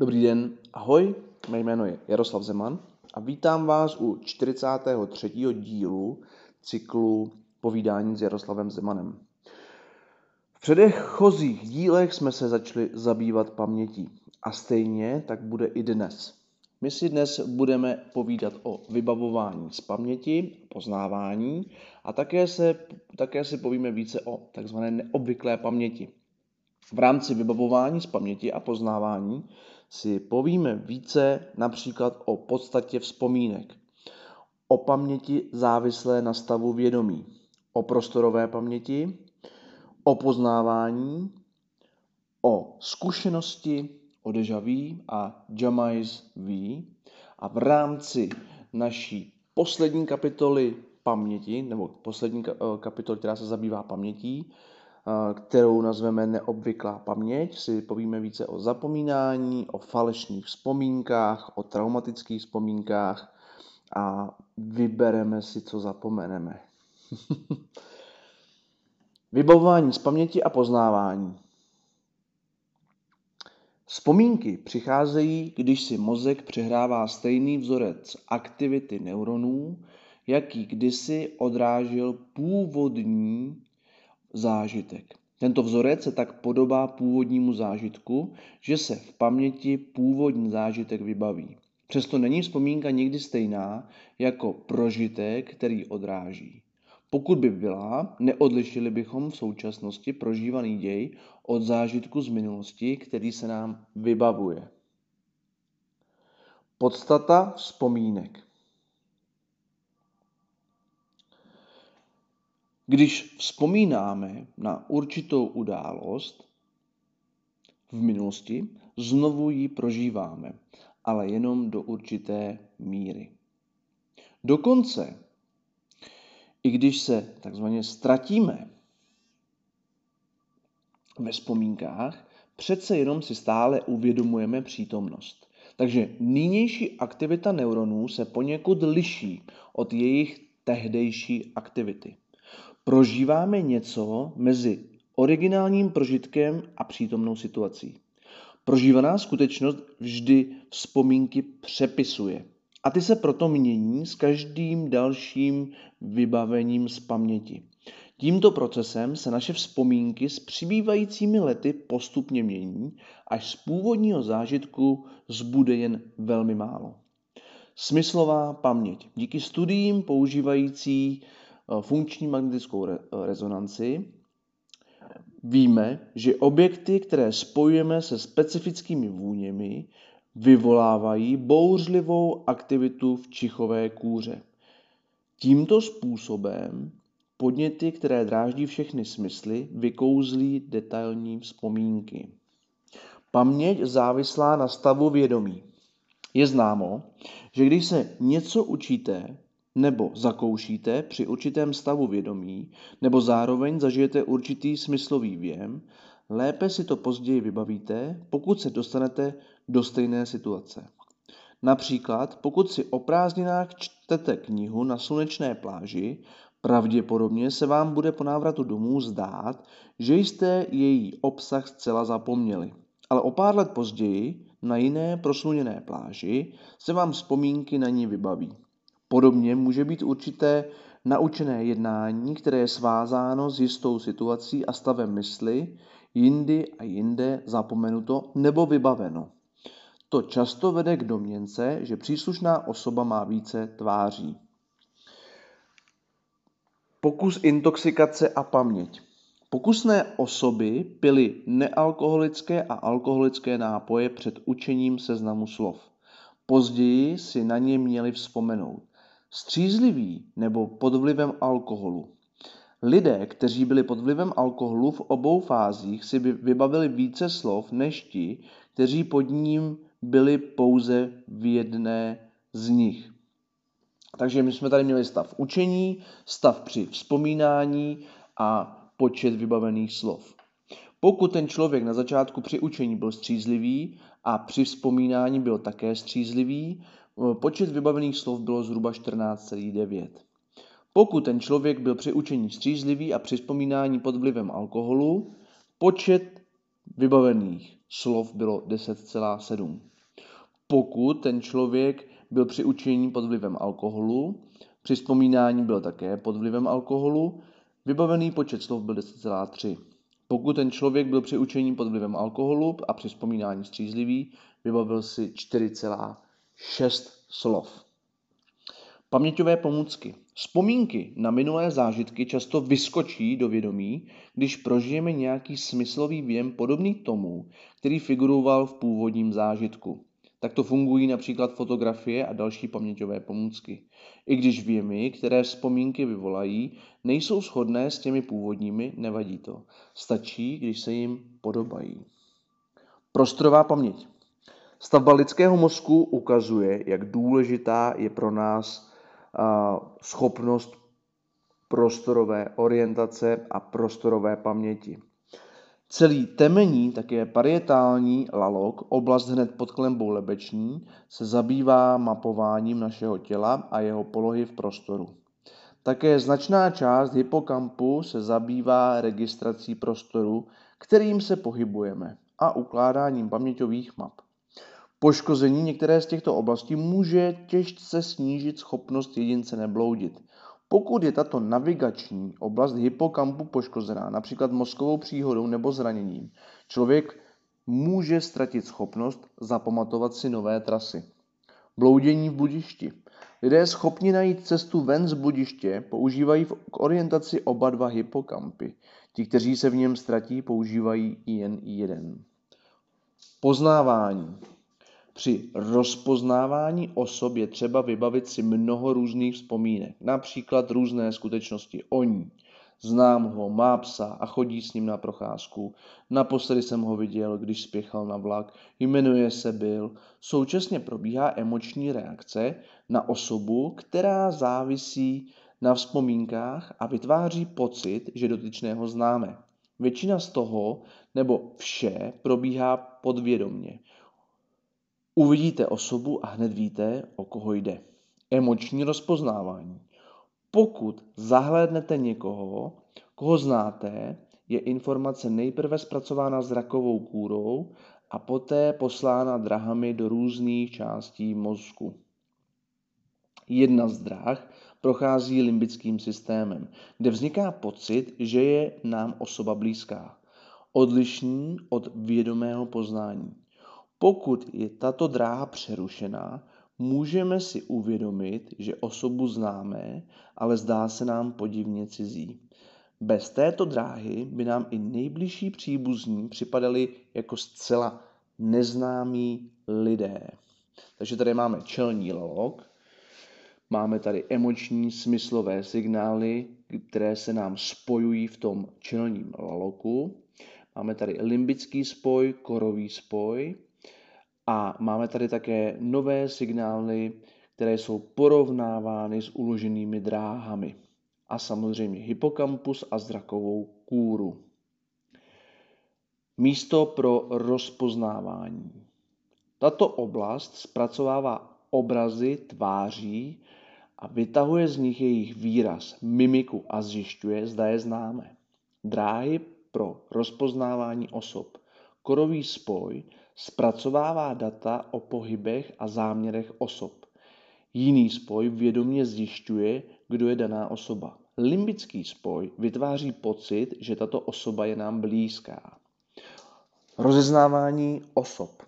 Dobrý den, ahoj, mé jméno je Jaroslav Zeman a vítám vás u 43. dílu cyklu Povídání s Jaroslavem Zemanem. V předchozích dílech jsme se začali zabývat pamětí a stejně tak bude i dnes. My si dnes budeme povídat o vybavování z paměti, poznávání a také, se, také si povíme více o takzvané neobvyklé paměti. V rámci vybavování z paměti a poznávání si povíme více například o podstatě vzpomínek, o paměti závislé na stavu vědomí, o prostorové paměti, o poznávání, o zkušenosti, o deja vu a jamais V. A v rámci naší poslední kapitoly paměti, nebo poslední kapitoly, která se zabývá pamětí, kterou nazveme neobvyklá paměť, si povíme více o zapomínání, o falešných vzpomínkách, o traumatických vzpomínkách a vybereme si, co zapomeneme. Vybavování z paměti a poznávání. Vzpomínky přicházejí, když si mozek přehrává stejný vzorec aktivity neuronů, jaký kdysi odrážel původní zážitek. Tento vzorec se tak podobá původnímu zážitku, že se v paměti původní zážitek vybaví. Přesto není vzpomínka nikdy stejná jako prožitek, který odráží. Pokud by byla, neodlišili bychom v současnosti prožívaný děj od zážitku z minulosti, který se nám vybavuje. Podstata vzpomínek. Když vzpomínáme na určitou událost v minulosti, znovu ji prožíváme, ale jenom do určité míry. Dokonce, i když se takzvaně ztratíme ve vzpomínkách, přece jenom si stále uvědomujeme přítomnost. Takže nynější aktivita neuronů se poněkud liší od jejich tehdejší aktivity prožíváme něco mezi originálním prožitkem a přítomnou situací. Prožívaná skutečnost vždy vzpomínky přepisuje. A ty se proto mění s každým dalším vybavením z paměti. Tímto procesem se naše vzpomínky s přibývajícími lety postupně mění, až z původního zážitku zbude jen velmi málo. Smyslová paměť. Díky studiím používající funkční magnetickou eh, rezonanci, víme, že objekty, které spojujeme se specifickými vůněmi, vyvolávají bouřlivou aktivitu v čichové kůře. Tímto způsobem podněty, které dráždí všechny smysly, vykouzlí detailní vzpomínky. Paměť závislá na stavu vědomí. Je známo, že když se něco učíte, nebo zakoušíte při určitém stavu vědomí, nebo zároveň zažijete určitý smyslový věm, lépe si to později vybavíte, pokud se dostanete do stejné situace. Například, pokud si o prázdninách čtete knihu na slunečné pláži, pravděpodobně se vám bude po návratu domů zdát, že jste její obsah zcela zapomněli. Ale o pár let později, na jiné prosluněné pláži, se vám vzpomínky na ní vybaví. Podobně může být určité naučené jednání, které je svázáno s jistou situací a stavem mysli, jindy a jinde zapomenuto nebo vybaveno. To často vede k domněnce, že příslušná osoba má více tváří. Pokus intoxikace a paměť. Pokusné osoby pily nealkoholické a alkoholické nápoje před učením seznamu slov. Později si na ně měli vzpomenout střízliví nebo pod vlivem alkoholu. Lidé, kteří byli pod vlivem alkoholu v obou fázích, si vybavili více slov než ti, kteří pod ním byli pouze v jedné z nich. Takže my jsme tady měli stav učení, stav při vzpomínání a počet vybavených slov. Pokud ten člověk na začátku při učení byl střízlivý a při vzpomínání byl také střízlivý, Počet vybavených slov bylo zhruba 14,9. Pokud ten člověk byl při učení střízlivý a při vzpomínání pod vlivem alkoholu, počet vybavených slov bylo 10,7. Pokud ten člověk byl při učení pod vlivem alkoholu, při vzpomínání byl také pod vlivem alkoholu, vybavený počet slov byl 10,3. Pokud ten člověk byl při učení pod vlivem alkoholu a při vzpomínání střízlivý, vybavil si 4,6 slov. Paměťové pomůcky. Vzpomínky na minulé zážitky často vyskočí do vědomí, když prožijeme nějaký smyslový věm podobný tomu, který figuroval v původním zážitku. Takto fungují například fotografie a další paměťové pomůcky. I když věmy, které vzpomínky vyvolají, nejsou shodné s těmi původními, nevadí to. Stačí, když se jim podobají. Prostorová paměť. Stavba lidského mozku ukazuje, jak důležitá je pro nás schopnost prostorové orientace a prostorové paměti. Celý temení, také parietální lalok, oblast hned pod klembou lebeční, se zabývá mapováním našeho těla a jeho polohy v prostoru. Také značná část hypokampu se zabývá registrací prostoru, kterým se pohybujeme a ukládáním paměťových map. Poškození některé z těchto oblastí může těžce snížit schopnost jedince nebloudit. Pokud je tato navigační oblast hypokampu poškozená, například mozkovou příhodou nebo zraněním, člověk může ztratit schopnost zapamatovat si nové trasy. Bloudění v budišti. Lidé schopni najít cestu ven z budiště používají k orientaci oba dva hypokampy. Ti, kteří se v něm ztratí, používají jen jeden. Poznávání. Při rozpoznávání osob je třeba vybavit si mnoho různých vzpomínek, například různé skutečnosti o ní. Znám ho, má psa a chodí s ním na procházku. Naposledy jsem ho viděl, když spěchal na vlak. Jmenuje se Bill. Současně probíhá emoční reakce na osobu, která závisí na vzpomínkách a vytváří pocit, že dotyčného známe. Většina z toho, nebo vše, probíhá podvědomně. Uvidíte osobu a hned víte, o koho jde. Emoční rozpoznávání. Pokud zahlédnete někoho, koho znáte, je informace nejprve zpracována zrakovou kůrou a poté poslána drahami do různých částí mozku. Jedna z drah prochází limbickým systémem, kde vzniká pocit, že je nám osoba blízká, odlišný od vědomého poznání. Pokud je tato dráha přerušená, můžeme si uvědomit, že osobu známe, ale zdá se nám podivně cizí. Bez této dráhy by nám i nejbližší příbuzní připadali jako zcela neznámí lidé. Takže tady máme čelní lalok, máme tady emoční smyslové signály, které se nám spojují v tom čelním laloku. Máme tady limbický spoj, korový spoj, a máme tady také nové signály, které jsou porovnávány s uloženými dráhami. A samozřejmě hypokampus a zrakovou kůru. Místo pro rozpoznávání. Tato oblast zpracovává obrazy tváří a vytahuje z nich jejich výraz, mimiku a zjišťuje, zda je známe. Dráhy pro rozpoznávání osob. Korový spoj zpracovává data o pohybech a záměrech osob. Jiný spoj vědomě zjišťuje, kdo je daná osoba. Limbický spoj vytváří pocit, že tato osoba je nám blízká. Rozeznávání osob.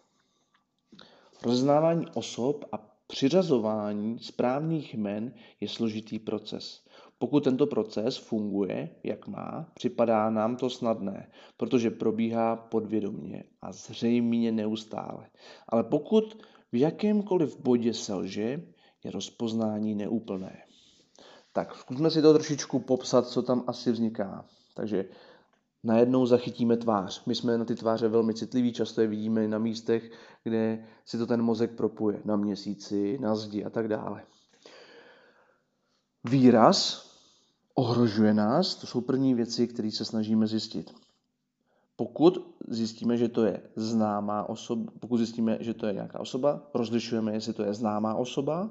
Rozeznávání osob a přiřazování správných jmen je složitý proces. Pokud tento proces funguje, jak má, připadá nám to snadné, protože probíhá podvědomně a zřejmě neustále. Ale pokud v jakémkoliv bodě selže, je rozpoznání neúplné. Tak zkusme si to trošičku popsat, co tam asi vzniká. Takže najednou zachytíme tvář. My jsme na ty tváře velmi citliví, často je vidíme na místech, kde si to ten mozek propuje, na měsíci, na zdi a tak dále. Výraz ohrožuje nás, to jsou první věci, které se snažíme zjistit. Pokud zjistíme, že to je známá osoba, pokud zjistíme, že to je nějaká osoba, rozlišujeme, jestli to je známá osoba,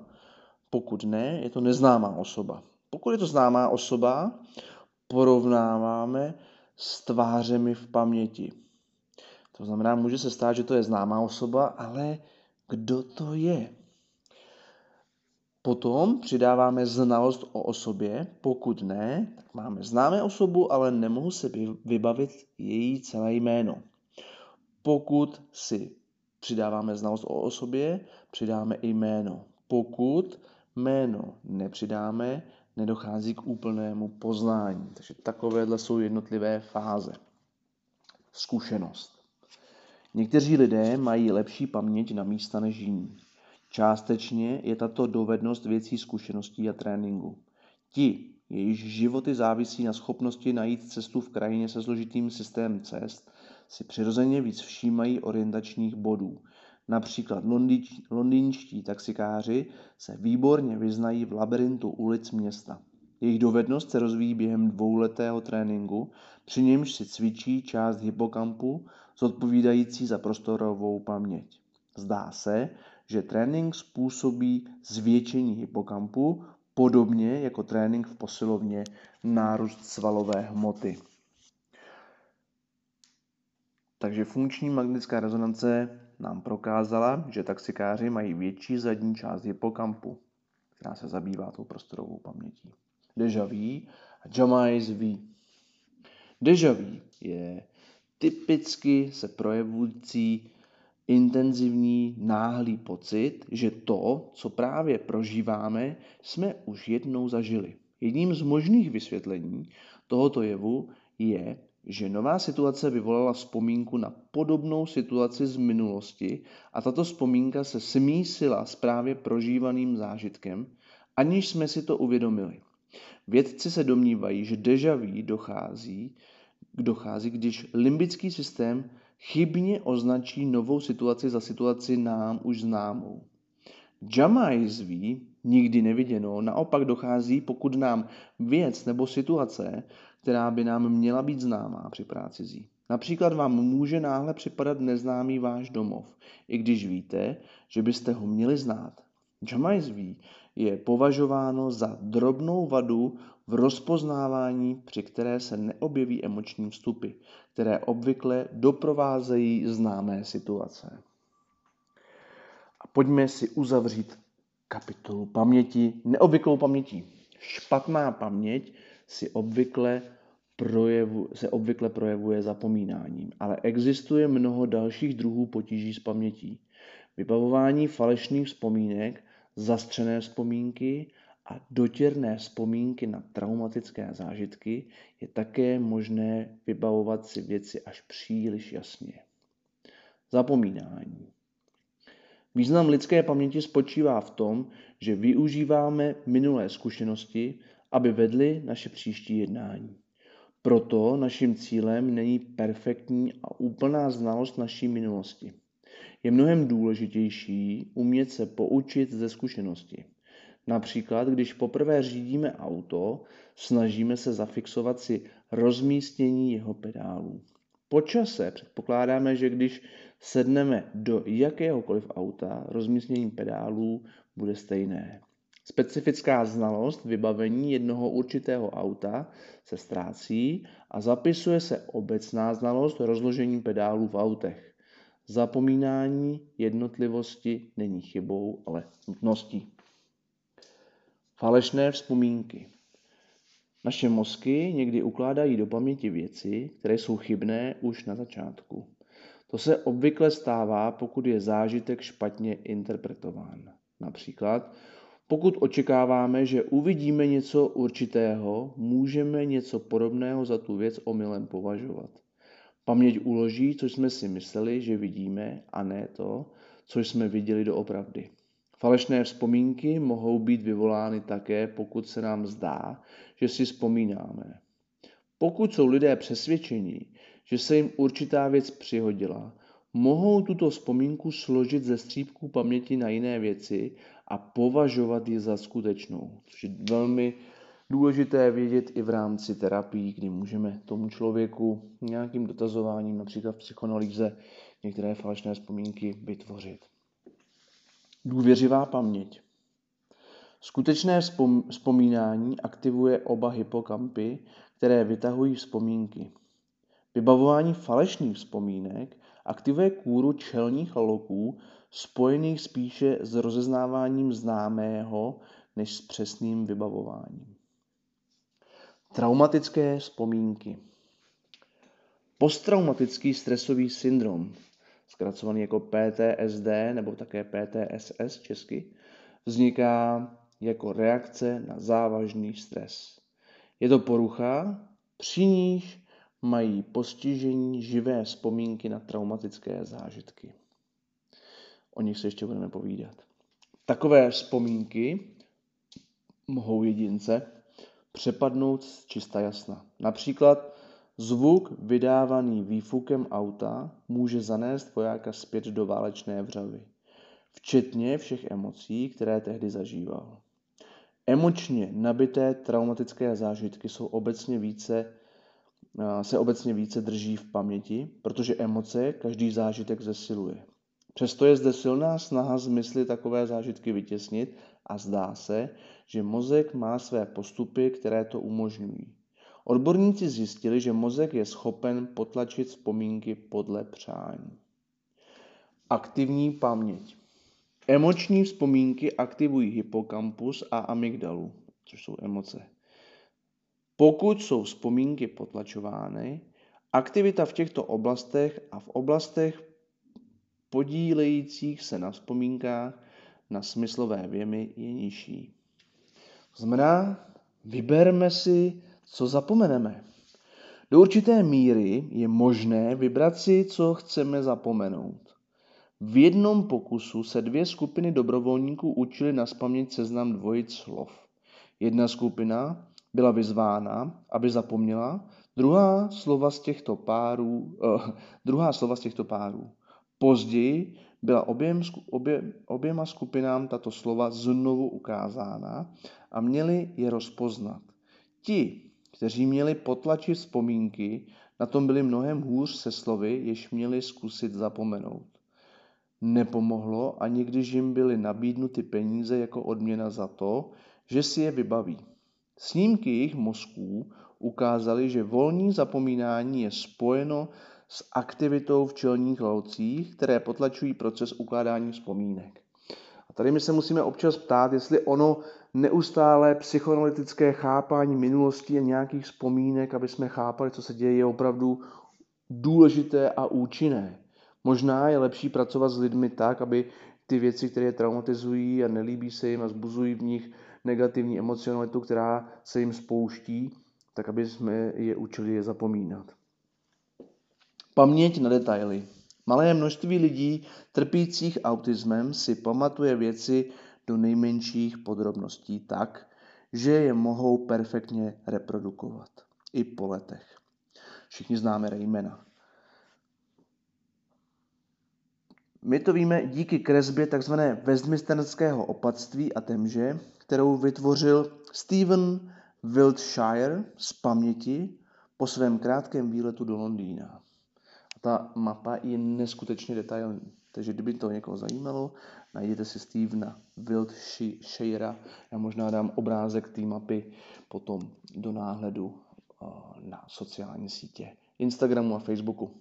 pokud ne, je to neznámá osoba. Pokud je to známá osoba, porovnáváme s tvářemi v paměti. To znamená, může se stát, že to je známá osoba, ale kdo to je? Potom přidáváme znalost o osobě, pokud ne, tak máme známé osobu, ale nemohu se vybavit její celé jméno. Pokud si přidáváme znalost o osobě, přidáme i jméno. Pokud jméno nepřidáme, nedochází k úplnému poznání. Takže takovéhle jsou jednotlivé fáze. Zkušenost. Někteří lidé mají lepší paměť na místa než jiní. Částečně je tato dovednost věcí zkušeností a tréninku. Ti, jejichž životy závisí na schopnosti najít cestu v krajině se složitým systémem cest, si přirozeně víc všímají orientačních bodů. Například londýnští taxikáři se výborně vyznají v labirintu ulic města. Jejich dovednost se rozvíjí během dvouletého tréninku, při němž si cvičí část hypokampu zodpovídající za prostorovou paměť. Zdá se, že trénink způsobí zvětšení hypokampu, podobně jako trénink v posilovně nárůst svalové hmoty. Takže funkční magnetická rezonance nám prokázala, že taxikáři mají větší zadní část hypokampu, která se zabývá tou prostorovou pamětí. Deja vu a jamais vu. Deja vu je typicky se projevující intenzivní, náhlý pocit, že to, co právě prožíváme, jsme už jednou zažili. Jedním z možných vysvětlení tohoto jevu je, že nová situace vyvolala vzpomínku na podobnou situaci z minulosti a tato vzpomínka se smísila s právě prožívaným zážitkem, aniž jsme si to uvědomili. Vědci se domnívají, že deja vu dochází, dochází, když limbický systém chybně označí novou situaci za situaci nám už známou. Jamajzví, nikdy neviděno, naopak dochází, pokud nám věc nebo situace, která by nám měla být známá, při práci zí. Například vám může náhle připadat neznámý váš domov, i když víte, že byste ho měli znát. Jamajzví je považováno za drobnou vadu v rozpoznávání, při které se neobjeví emoční vstupy, které obvykle doprovázejí známé situace. A pojďme si uzavřít kapitolu paměti neobvyklou pamětí. Špatná paměť si obvykle projevu, se obvykle projevuje zapomínáním, ale existuje mnoho dalších druhů potíží s pamětí. Vybavování falešných vzpomínek, zastřené vzpomínky a dotěrné vzpomínky na traumatické zážitky je také možné vybavovat si věci až příliš jasně. Zapomínání. Význam lidské paměti spočívá v tom, že využíváme minulé zkušenosti, aby vedly naše příští jednání. Proto naším cílem není perfektní a úplná znalost naší minulosti. Je mnohem důležitější umět se poučit ze zkušenosti. Například, když poprvé řídíme auto, snažíme se zafixovat si rozmístění jeho pedálů. Po čase předpokládáme, že když sedneme do jakéhokoliv auta, rozmístění pedálů bude stejné. Specifická znalost vybavení jednoho určitého auta se ztrácí a zapisuje se obecná znalost rozložení pedálů v autech. Zapomínání jednotlivosti není chybou, ale nutností. Falešné vzpomínky. Naše mozky někdy ukládají do paměti věci, které jsou chybné už na začátku. To se obvykle stává, pokud je zážitek špatně interpretován. Například, pokud očekáváme, že uvidíme něco určitého, můžeme něco podobného za tu věc omylem považovat. Paměť uloží, co jsme si mysleli, že vidíme, a ne to, co jsme viděli doopravdy. Falešné vzpomínky mohou být vyvolány také, pokud se nám zdá, že si vzpomínáme. Pokud jsou lidé přesvědčení, že se jim určitá věc přihodila, mohou tuto vzpomínku složit ze střípků paměti na jiné věci a považovat ji za skutečnou. Což je velmi důležité vědět i v rámci terapii, kdy můžeme tomu člověku nějakým dotazováním, například v psychoanalýze, některé falešné vzpomínky vytvořit. Důvěřivá paměť. Skutečné vzpomínání aktivuje oba hypokampy, které vytahují vzpomínky. Vybavování falešných vzpomínek Aktivuje kůru čelních loků, spojených spíše s rozeznáváním známého než s přesným vybavováním. Traumatické vzpomínky. Posttraumatický stresový syndrom, zkracovaný jako PTSD nebo také PTSS česky, vzniká jako reakce na závažný stres. Je to porucha, při níž mají postižení živé vzpomínky na traumatické zážitky. O nich se ještě budeme povídat. Takové vzpomínky mohou jedince přepadnout z čista jasna. Například zvuk vydávaný výfukem auta může zanést vojáka zpět do válečné vřavy, včetně všech emocí, které tehdy zažíval. Emočně nabité traumatické zážitky jsou obecně více, se obecně více drží v paměti, protože emoce každý zážitek zesiluje. Přesto je zde silná snaha z mysli takové zážitky vytěsnit a zdá se, že mozek má své postupy, které to umožňují. Odborníci zjistili, že mozek je schopen potlačit vzpomínky podle přání. Aktivní paměť. Emoční vzpomínky aktivují hypokampus a amygdalu, což jsou emoce. Pokud jsou vzpomínky potlačovány, aktivita v těchto oblastech a v oblastech podílejících se na vzpomínkách na smyslové věmy je nižší. To znamená, vyberme si, co zapomeneme. Do určité míry je možné vybrat si, co chceme zapomenout. V jednom pokusu se dvě skupiny dobrovolníků učili na seznam dvojic slov. Jedna skupina byla vyzvána, aby zapomněla druhá slova z těchto párů, uh, druhá slova z těchto párů. Později byla objem, obě, oběma skupinám tato slova znovu ukázána a měli je rozpoznat. Ti, kteří měli potlačit vzpomínky, na tom byli mnohem hůř se slovy, jež měli zkusit zapomenout. Nepomohlo ani když jim byly nabídnuty peníze jako odměna za to, že si je vybaví. Snímky jejich mozků ukázaly, že volní zapomínání je spojeno s aktivitou v čelních loucích, které potlačují proces ukládání vzpomínek. A tady my se musíme občas ptát, jestli ono neustále psychoanalytické chápání minulosti a nějakých vzpomínek, aby jsme chápali, co se děje, je opravdu důležité a účinné. Možná je lepší pracovat s lidmi tak, aby ty věci, které je traumatizují a nelíbí se jim a zbuzují v nich negativní emocionalitu, která se jim spouští, tak aby jsme je učili je zapomínat. Paměť na detaily. Malé množství lidí trpících autismem si pamatuje věci do nejmenších podrobností tak, že je mohou perfektně reprodukovat. I po letech. Všichni známe Raymana. My to víme díky kresbě tzv. Westminsterského opatství a temže, kterou vytvořil Stephen Wiltshire z paměti po svém krátkém výletu do Londýna. A ta mapa je neskutečně detailní. Takže kdyby to někoho zajímalo, najděte si Stevena Wiltshire. Já možná dám obrázek té mapy potom do náhledu eh, na sociální sítě Instagramu a Facebooku.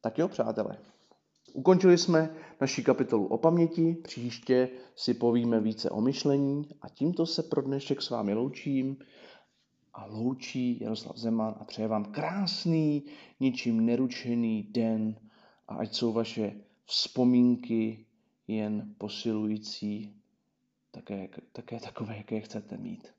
Tak jo, přátelé. Ukončili jsme naši kapitolu o paměti, příště si povíme více o myšlení a tímto se pro dnešek s vámi loučím a loučí Jaroslav Zeman a přeje vám krásný, ničím neručený den a ať jsou vaše vzpomínky jen posilující, také, také takové, jaké chcete mít.